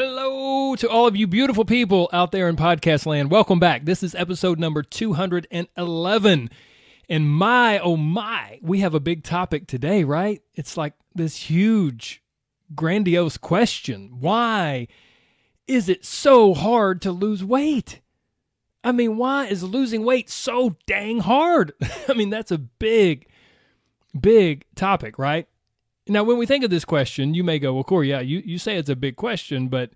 Hello to all of you beautiful people out there in podcast land. Welcome back. This is episode number 211. And my, oh my, we have a big topic today, right? It's like this huge, grandiose question. Why is it so hard to lose weight? I mean, why is losing weight so dang hard? I mean, that's a big, big topic, right? Now, when we think of this question, you may go, well, Corey, yeah, you, you say it's a big question, but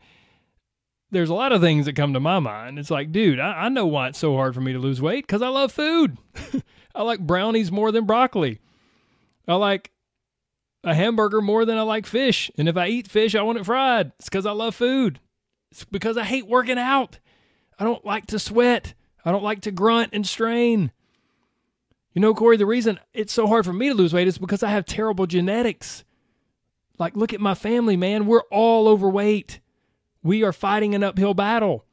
there's a lot of things that come to my mind. It's like, dude, I, I know why it's so hard for me to lose weight because I love food. I like brownies more than broccoli. I like a hamburger more than I like fish. And if I eat fish, I want it fried. It's because I love food. It's because I hate working out. I don't like to sweat. I don't like to grunt and strain. You know, Corey, the reason it's so hard for me to lose weight is because I have terrible genetics. Like, look at my family, man. We're all overweight. We are fighting an uphill battle.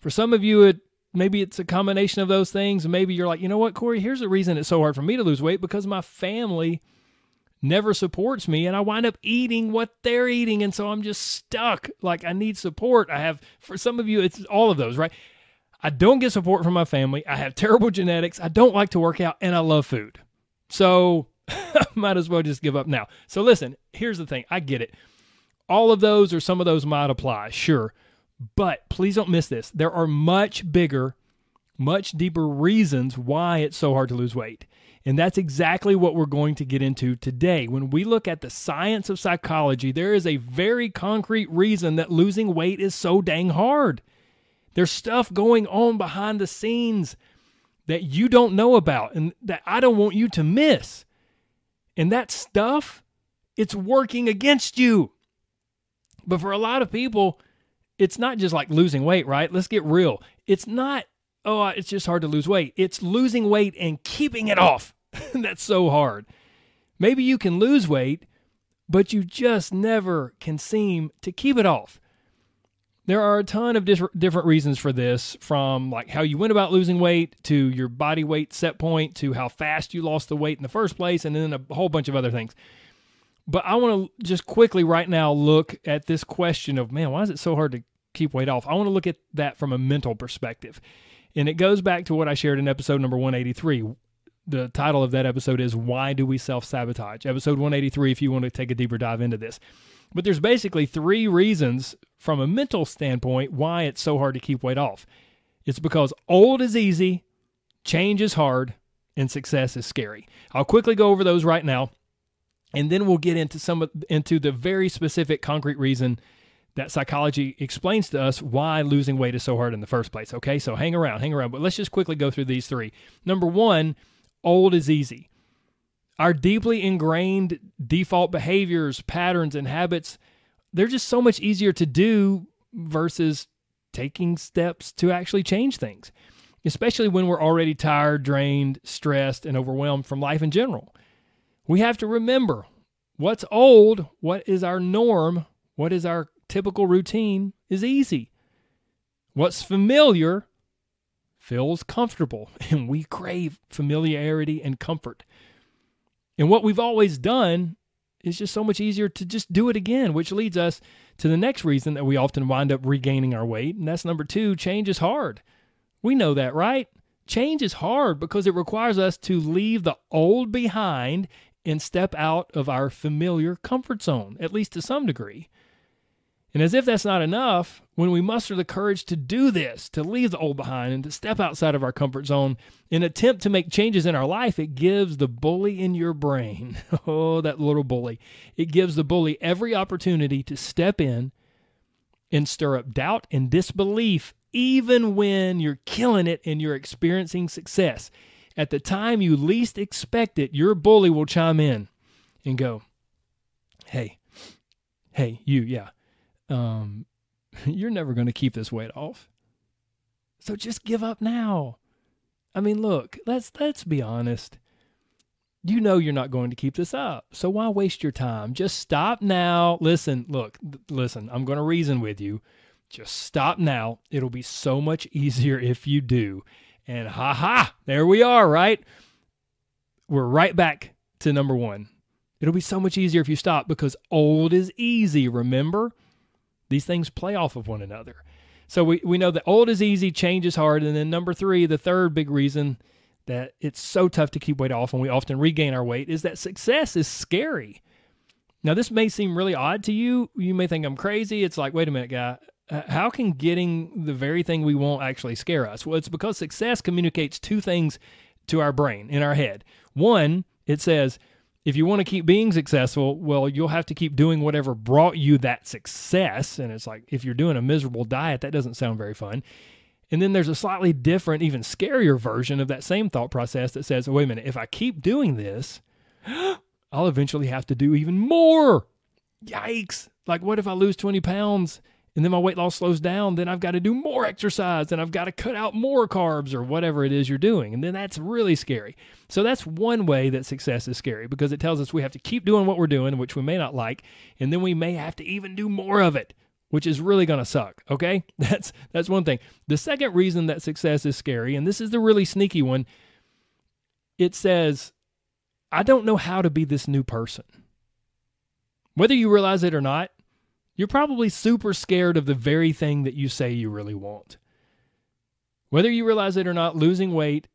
For some of you, it maybe it's a combination of those things. Maybe you're like, you know what, Corey, here's the reason it's so hard for me to lose weight because my family never supports me and I wind up eating what they're eating. And so I'm just stuck. Like I need support. I have, for some of you, it's all of those, right? I don't get support from my family. I have terrible genetics. I don't like to work out and I love food. So might as well just give up now. So listen, here's the thing. I get it. All of those or some of those might apply, sure. But please don't miss this. There are much bigger, much deeper reasons why it's so hard to lose weight. And that's exactly what we're going to get into today. When we look at the science of psychology, there is a very concrete reason that losing weight is so dang hard. There's stuff going on behind the scenes that you don't know about and that I don't want you to miss. And that stuff, it's working against you. But for a lot of people, it's not just like losing weight, right? Let's get real. It's not, oh, it's just hard to lose weight. It's losing weight and keeping it off. That's so hard. Maybe you can lose weight, but you just never can seem to keep it off. There are a ton of different reasons for this, from like how you went about losing weight to your body weight set point to how fast you lost the weight in the first place, and then a whole bunch of other things. But I want to just quickly right now look at this question of man, why is it so hard to keep weight off? I want to look at that from a mental perspective. And it goes back to what I shared in episode number 183. The title of that episode is Why Do We Self Sabotage? Episode 183, if you want to take a deeper dive into this. But there's basically three reasons from a mental standpoint why it's so hard to keep weight off. It's because old is easy, change is hard, and success is scary. I'll quickly go over those right now, and then we'll get into some into the very specific concrete reason that psychology explains to us why losing weight is so hard in the first place. Okay, so hang around, hang around. But let's just quickly go through these three. Number one, old is easy. Our deeply ingrained default behaviors, patterns, and habits, they're just so much easier to do versus taking steps to actually change things, especially when we're already tired, drained, stressed, and overwhelmed from life in general. We have to remember what's old, what is our norm, what is our typical routine is easy. What's familiar feels comfortable, and we crave familiarity and comfort. And what we've always done is just so much easier to just do it again, which leads us to the next reason that we often wind up regaining our weight. And that's number two change is hard. We know that, right? Change is hard because it requires us to leave the old behind and step out of our familiar comfort zone, at least to some degree. And as if that's not enough, when we muster the courage to do this, to leave the old behind and to step outside of our comfort zone and attempt to make changes in our life, it gives the bully in your brain, oh, that little bully, it gives the bully every opportunity to step in and stir up doubt and disbelief, even when you're killing it and you're experiencing success. At the time you least expect it, your bully will chime in and go, Hey, hey, you, yeah um, you're never going to keep this weight off. So just give up now. I mean, look, let's let's be honest. You know you're not going to keep this up. So why waste your time? Just stop now. Listen, look, listen, I'm going to reason with you. Just stop now. It'll be so much easier if you do. And ha ha, there we are, right? We're right back to number one. It'll be so much easier if you stop because old is easy, remember? These things play off of one another. So we, we know that old is easy, change is hard. And then number three, the third big reason that it's so tough to keep weight off and we often regain our weight is that success is scary. Now, this may seem really odd to you. You may think I'm crazy. It's like, wait a minute, guy. How can getting the very thing we want actually scare us? Well, it's because success communicates two things to our brain, in our head. One, it says, if you want to keep being successful, well, you'll have to keep doing whatever brought you that success. And it's like, if you're doing a miserable diet, that doesn't sound very fun. And then there's a slightly different, even scarier version of that same thought process that says, wait a minute, if I keep doing this, I'll eventually have to do even more. Yikes. Like, what if I lose 20 pounds and then my weight loss slows down, then I've got to do more exercise and I've got to cut out more carbs or whatever it is you're doing. And then that's really scary. So that's one way that success is scary because it tells us we have to keep doing what we're doing, which we may not like, and then we may have to even do more of it, which is really going to suck, okay? That's that's one thing. The second reason that success is scary, and this is the really sneaky one, it says I don't know how to be this new person. Whether you realize it or not, you're probably super scared of the very thing that you say you really want. Whether you realize it or not, losing weight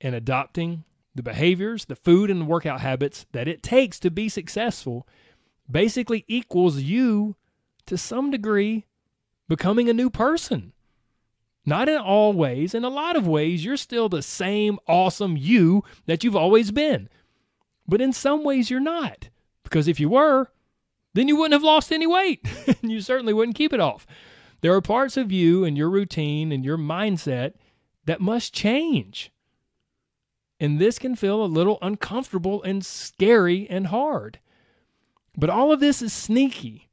and adopting the behaviors, the food, and the workout habits that it takes to be successful basically equals you to some degree becoming a new person. Not in all ways, in a lot of ways, you're still the same awesome you that you've always been. But in some ways, you're not. Because if you were, then you wouldn't have lost any weight. and you certainly wouldn't keep it off. There are parts of you and your routine and your mindset that must change. And this can feel a little uncomfortable and scary and hard. But all of this is sneaky.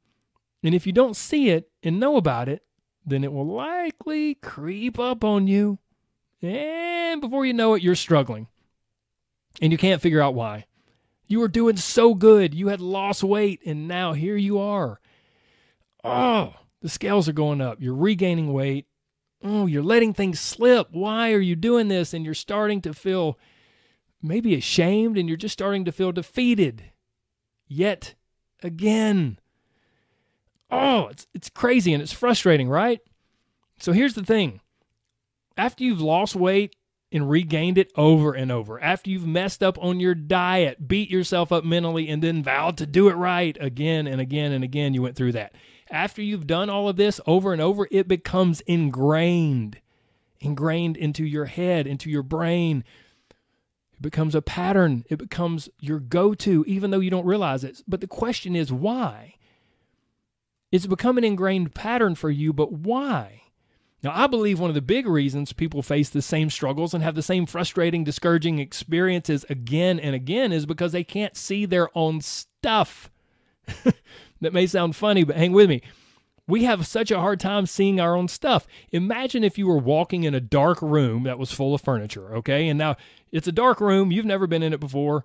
And if you don't see it and know about it, then it will likely creep up on you. And before you know it, you're struggling. And you can't figure out why. You were doing so good. You had lost weight, and now here you are. Oh, the scales are going up. You're regaining weight. Oh, you're letting things slip. Why are you doing this? And you're starting to feel maybe ashamed, and you're just starting to feel defeated. Yet again. Oh, it's, it's crazy and it's frustrating, right? So here's the thing after you've lost weight and regained it over and over. After you've messed up on your diet, beat yourself up mentally, and then vowed to do it right again and again and again, you went through that. After you've done all of this over and over, it becomes ingrained, ingrained into your head, into your brain. It becomes a pattern. It becomes your go to, even though you don't realize it. But the question is why? It's become an ingrained pattern for you, but why? Now, I believe one of the big reasons people face the same struggles and have the same frustrating, discouraging experiences again and again is because they can't see their own stuff. that may sound funny, but hang with me. We have such a hard time seeing our own stuff. Imagine if you were walking in a dark room that was full of furniture, okay? And now it's a dark room, you've never been in it before,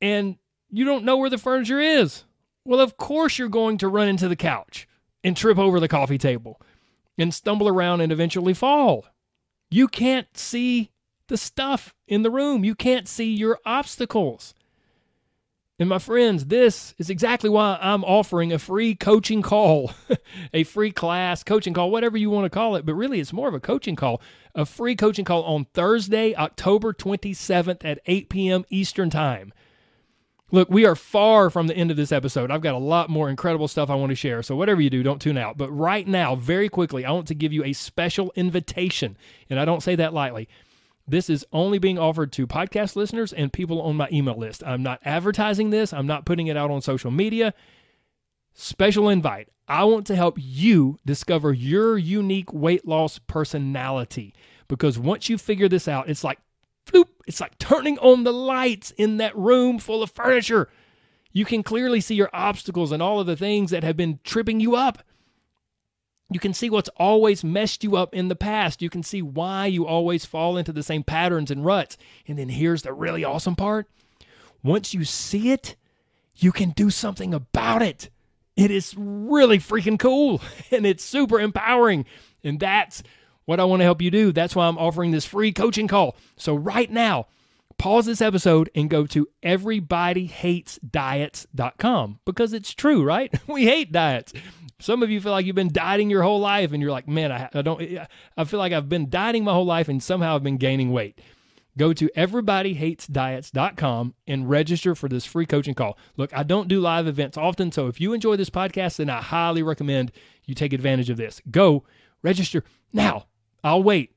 and you don't know where the furniture is. Well, of course, you're going to run into the couch and trip over the coffee table and stumble around and eventually fall. You can't see the stuff in the room, you can't see your obstacles. And my friends, this is exactly why I'm offering a free coaching call, a free class, coaching call, whatever you want to call it. But really, it's more of a coaching call, a free coaching call on Thursday, October 27th at 8 p.m. Eastern Time. Look, we are far from the end of this episode. I've got a lot more incredible stuff I want to share. So, whatever you do, don't tune out. But right now, very quickly, I want to give you a special invitation. And I don't say that lightly. This is only being offered to podcast listeners and people on my email list. I'm not advertising this, I'm not putting it out on social media. Special invite. I want to help you discover your unique weight loss personality because once you figure this out, it's like floop, it's like turning on the lights in that room full of furniture. You can clearly see your obstacles and all of the things that have been tripping you up. You can see what's always messed you up in the past. You can see why you always fall into the same patterns and ruts. And then here's the really awesome part once you see it, you can do something about it. It is really freaking cool and it's super empowering. And that's what I want to help you do. That's why I'm offering this free coaching call. So, right now, pause this episode and go to everybodyhatesdiets.com because it's true, right? We hate diets. Some of you feel like you've been dieting your whole life and you're like, man, I, I don't, I feel like I've been dieting my whole life and somehow I've been gaining weight. Go to everybodyhatesdiets.com and register for this free coaching call. Look, I don't do live events often, so if you enjoy this podcast, then I highly recommend you take advantage of this. Go register now. I'll wait.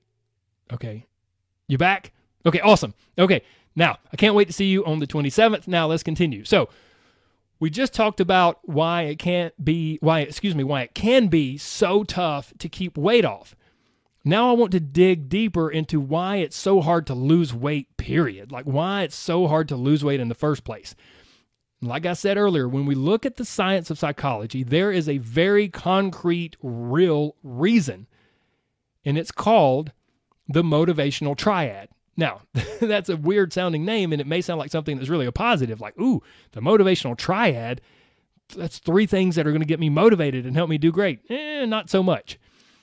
Okay. You back? Okay, awesome. Okay, now I can't wait to see you on the 27th. Now let's continue. So, we just talked about why it can't be, why, excuse me, why it can be so tough to keep weight off. Now I want to dig deeper into why it's so hard to lose weight, period. Like why it's so hard to lose weight in the first place. Like I said earlier, when we look at the science of psychology, there is a very concrete, real reason, and it's called the motivational triad. Now, that's a weird sounding name, and it may sound like something that's really a positive, like, ooh, the motivational triad. That's three things that are going to get me motivated and help me do great. Eh, not so much.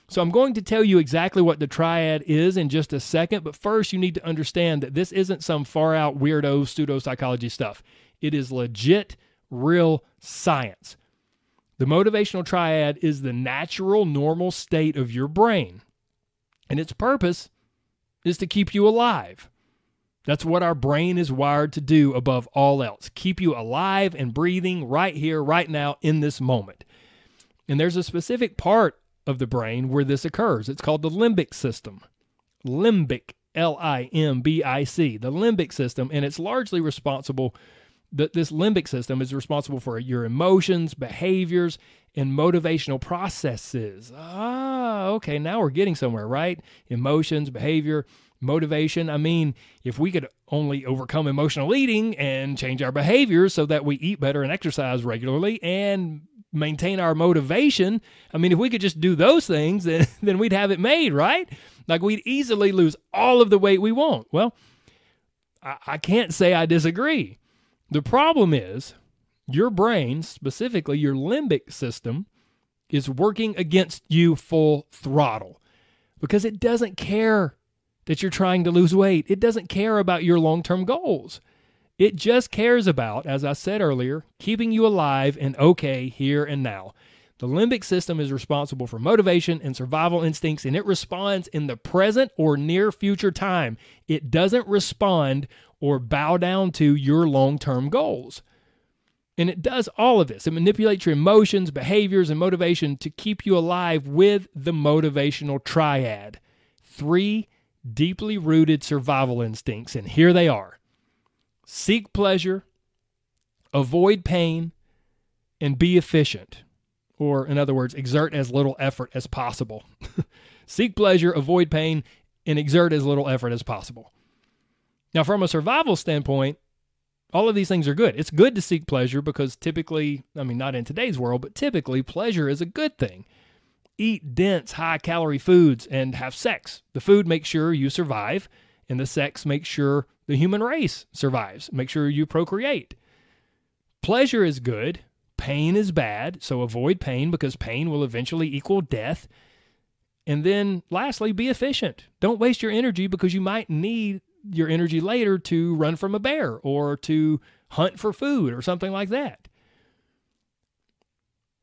So I'm going to tell you exactly what the triad is in just a second, but first you need to understand that this isn't some far out weirdo pseudo psychology stuff. It is legit, real science. The motivational triad is the natural, normal state of your brain, and its purpose is to keep you alive. That's what our brain is wired to do above all else keep you alive and breathing right here, right now, in this moment. And there's a specific part of the brain where this occurs. It's called the limbic system. Limbic, L I M B I C, the limbic system, and it's largely responsible. That this limbic system is responsible for your emotions, behaviors, and motivational processes. Ah, okay, now we're getting somewhere, right? Emotions, behavior, motivation. I mean, if we could only overcome emotional eating and change our behavior so that we eat better and exercise regularly and maintain our motivation. I mean, if we could just do those things, then, then we'd have it made, right? Like we'd easily lose all of the weight we want. Well, I, I can't say I disagree. The problem is your brain, specifically your limbic system, is working against you full throttle because it doesn't care that you're trying to lose weight. It doesn't care about your long term goals. It just cares about, as I said earlier, keeping you alive and okay here and now. The limbic system is responsible for motivation and survival instincts, and it responds in the present or near future time. It doesn't respond or bow down to your long term goals. And it does all of this. It manipulates your emotions, behaviors, and motivation to keep you alive with the motivational triad. Three deeply rooted survival instincts, and here they are seek pleasure, avoid pain, and be efficient. Or, in other words, exert as little effort as possible. seek pleasure, avoid pain, and exert as little effort as possible. Now, from a survival standpoint, all of these things are good. It's good to seek pleasure because typically, I mean, not in today's world, but typically pleasure is a good thing. Eat dense, high calorie foods and have sex. The food makes sure you survive, and the sex makes sure the human race survives. Make sure you procreate. Pleasure is good, pain is bad, so avoid pain because pain will eventually equal death. And then lastly, be efficient. Don't waste your energy because you might need your energy later to run from a bear or to hunt for food or something like that.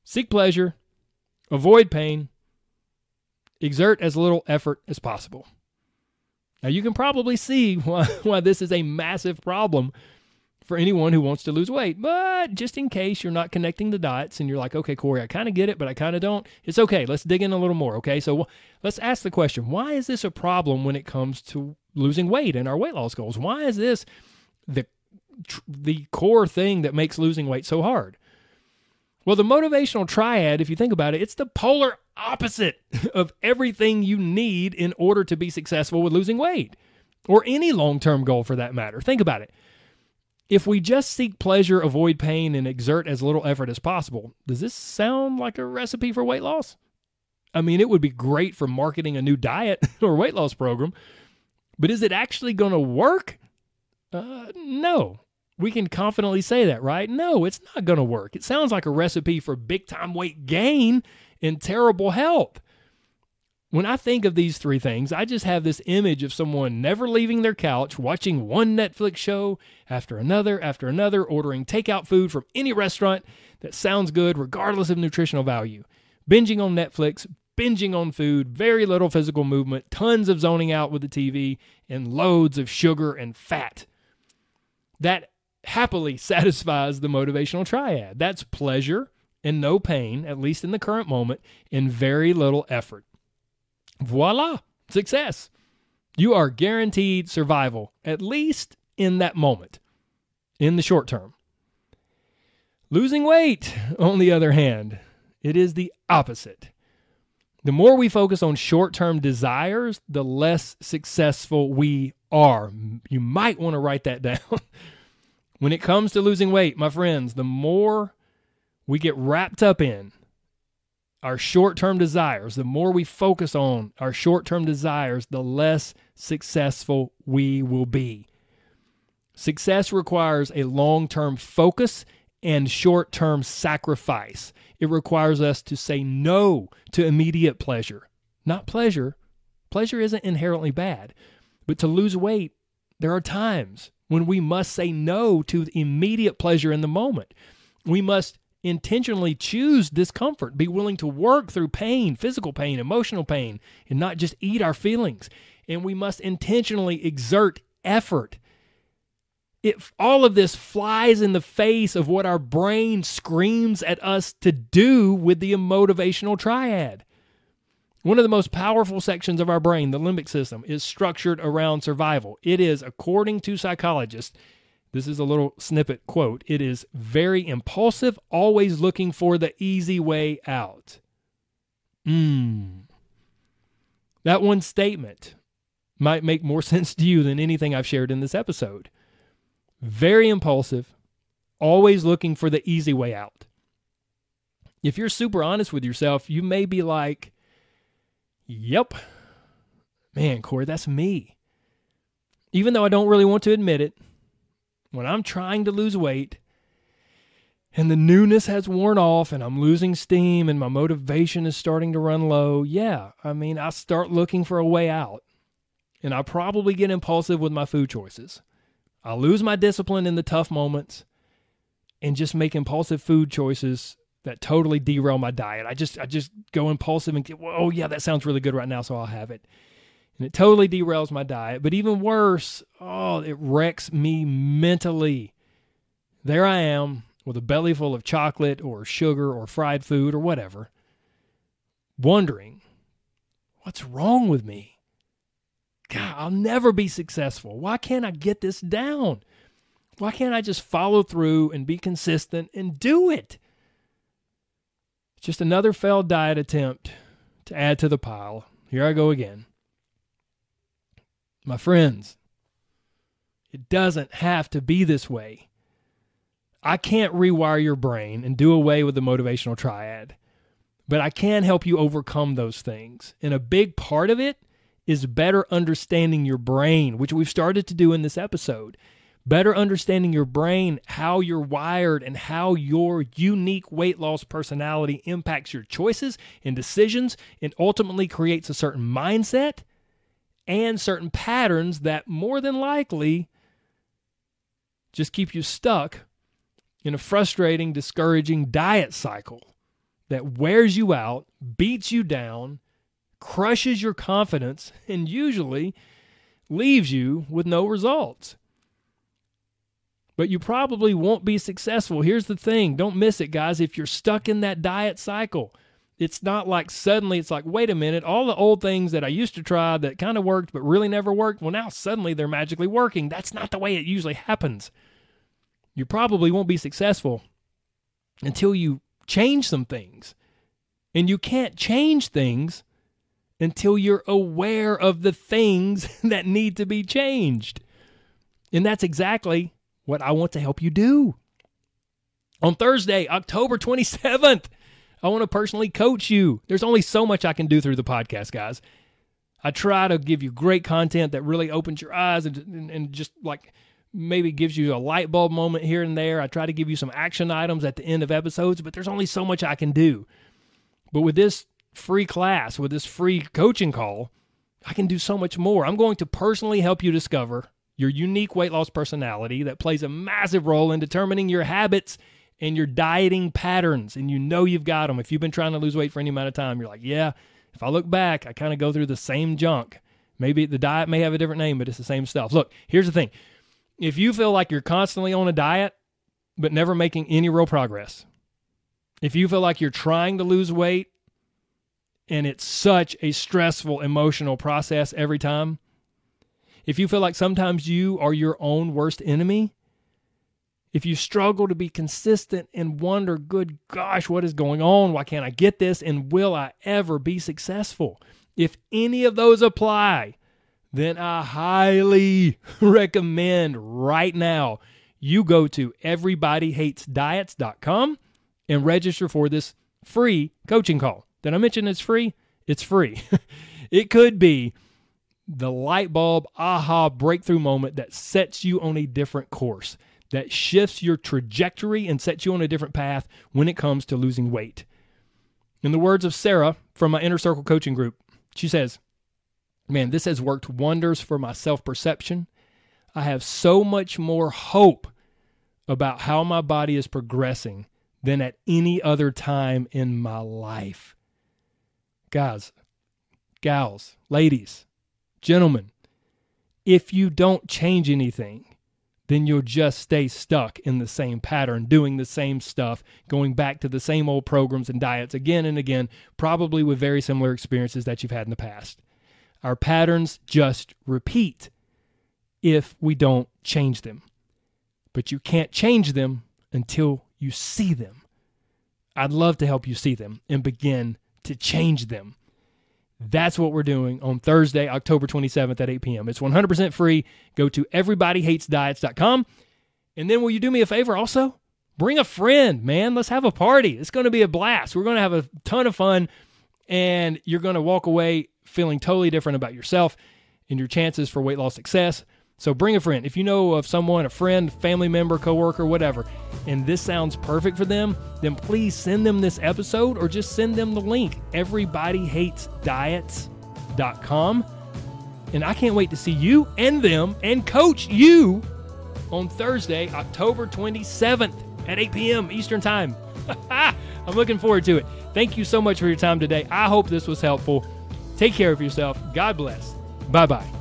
Seek pleasure, avoid pain, exert as little effort as possible. Now, you can probably see why, why this is a massive problem for anyone who wants to lose weight. But just in case you're not connecting the dots and you're like, okay, Corey, I kind of get it, but I kind of don't, it's okay. Let's dig in a little more. Okay. So let's ask the question why is this a problem when it comes to losing weight and our weight loss goals? Why is this the, the core thing that makes losing weight so hard? Well, the motivational triad, if you think about it, it's the polar opposite of everything you need in order to be successful with losing weight or any long term goal for that matter. Think about it. If we just seek pleasure, avoid pain, and exert as little effort as possible, does this sound like a recipe for weight loss? I mean, it would be great for marketing a new diet or weight loss program, but is it actually going to work? Uh, no. We can confidently say that, right? No, it's not going to work. It sounds like a recipe for big time weight gain and terrible health. When I think of these three things, I just have this image of someone never leaving their couch, watching one Netflix show after another after another, ordering takeout food from any restaurant that sounds good, regardless of nutritional value, binging on Netflix, binging on food, very little physical movement, tons of zoning out with the TV, and loads of sugar and fat. That happily satisfies the motivational triad. That's pleasure and no pain, at least in the current moment, and very little effort. Voila, success. You are guaranteed survival, at least in that moment, in the short term. Losing weight, on the other hand, it is the opposite. The more we focus on short term desires, the less successful we are. You might want to write that down. when it comes to losing weight, my friends, the more we get wrapped up in our short term desires, the more we focus on our short term desires, the less successful we will be. Success requires a long term focus and short term sacrifice. It requires us to say no to immediate pleasure. Not pleasure. Pleasure isn't inherently bad, but to lose weight, there are times when we must say no to immediate pleasure in the moment. We must intentionally choose discomfort, be willing to work through pain, physical pain, emotional pain, and not just eat our feelings. And we must intentionally exert effort. All of this flies in the face of what our brain screams at us to do with the motivational triad. One of the most powerful sections of our brain, the limbic system, is structured around survival. It is, according to psychologists, this is a little snippet quote. It is very impulsive, always looking for the easy way out. Mmm. That one statement might make more sense to you than anything I've shared in this episode. Very impulsive, always looking for the easy way out. If you're super honest with yourself, you may be like, Yep, man, Corey, that's me. Even though I don't really want to admit it, when I'm trying to lose weight and the newness has worn off and I'm losing steam and my motivation is starting to run low, yeah, I mean, I start looking for a way out. And I probably get impulsive with my food choices. I lose my discipline in the tough moments and just make impulsive food choices that totally derail my diet. I just I just go impulsive and get, oh yeah, that sounds really good right now, so I'll have it and it totally derails my diet. But even worse, oh, it wrecks me mentally. There I am with a belly full of chocolate or sugar or fried food or whatever, wondering, what's wrong with me? God, I'll never be successful. Why can't I get this down? Why can't I just follow through and be consistent and do it? Just another failed diet attempt to add to the pile. Here I go again. My friends, it doesn't have to be this way. I can't rewire your brain and do away with the motivational triad, but I can help you overcome those things. And a big part of it is better understanding your brain, which we've started to do in this episode. Better understanding your brain, how you're wired, and how your unique weight loss personality impacts your choices and decisions and ultimately creates a certain mindset and certain patterns that more than likely just keep you stuck in a frustrating, discouraging diet cycle that wears you out, beats you down, crushes your confidence, and usually leaves you with no results. But you probably won't be successful. Here's the thing don't miss it, guys. If you're stuck in that diet cycle, it's not like suddenly it's like, wait a minute, all the old things that I used to try that kind of worked but really never worked, well, now suddenly they're magically working. That's not the way it usually happens. You probably won't be successful until you change some things. And you can't change things until you're aware of the things that need to be changed. And that's exactly what I want to help you do. On Thursday, October 27th, I want to personally coach you. There's only so much I can do through the podcast, guys. I try to give you great content that really opens your eyes and, and, and just like maybe gives you a light bulb moment here and there. I try to give you some action items at the end of episodes, but there's only so much I can do. But with this free class, with this free coaching call, I can do so much more. I'm going to personally help you discover your unique weight loss personality that plays a massive role in determining your habits and your dieting patterns. And you know you've got them. If you've been trying to lose weight for any amount of time, you're like, yeah, if I look back, I kind of go through the same junk. Maybe the diet may have a different name, but it's the same stuff. Look, here's the thing if you feel like you're constantly on a diet, but never making any real progress, if you feel like you're trying to lose weight and it's such a stressful emotional process every time, if you feel like sometimes you are your own worst enemy, if you struggle to be consistent and wonder, good gosh, what is going on? Why can't I get this? And will I ever be successful? If any of those apply, then I highly recommend right now you go to everybodyhatesdiets.com and register for this free coaching call. Did I mention it's free? It's free. it could be the light bulb aha breakthrough moment that sets you on a different course, that shifts your trajectory and sets you on a different path when it comes to losing weight. In the words of Sarah from my Inner Circle coaching group, she says, Man, this has worked wonders for my self perception. I have so much more hope about how my body is progressing than at any other time in my life. Guys, gals, ladies, gentlemen, if you don't change anything, then you'll just stay stuck in the same pattern, doing the same stuff, going back to the same old programs and diets again and again, probably with very similar experiences that you've had in the past. Our patterns just repeat if we don't change them. But you can't change them until you see them. I'd love to help you see them and begin to change them. That's what we're doing on Thursday, October 27th at 8 p.m. It's 100% free. Go to everybodyhatesdiets.com. And then will you do me a favor also? Bring a friend, man. Let's have a party. It's going to be a blast. We're going to have a ton of fun, and you're going to walk away feeling totally different about yourself and your chances for weight loss success. So bring a friend. If you know of someone, a friend, family member, coworker, whatever, and this sounds perfect for them, then please send them this episode or just send them the link everybodyhatesdiets.com. And I can't wait to see you and them and coach you on Thursday, October 27th at 8 p.m. Eastern Time. I'm looking forward to it. Thank you so much for your time today. I hope this was helpful. Take care of yourself. God bless. Bye bye.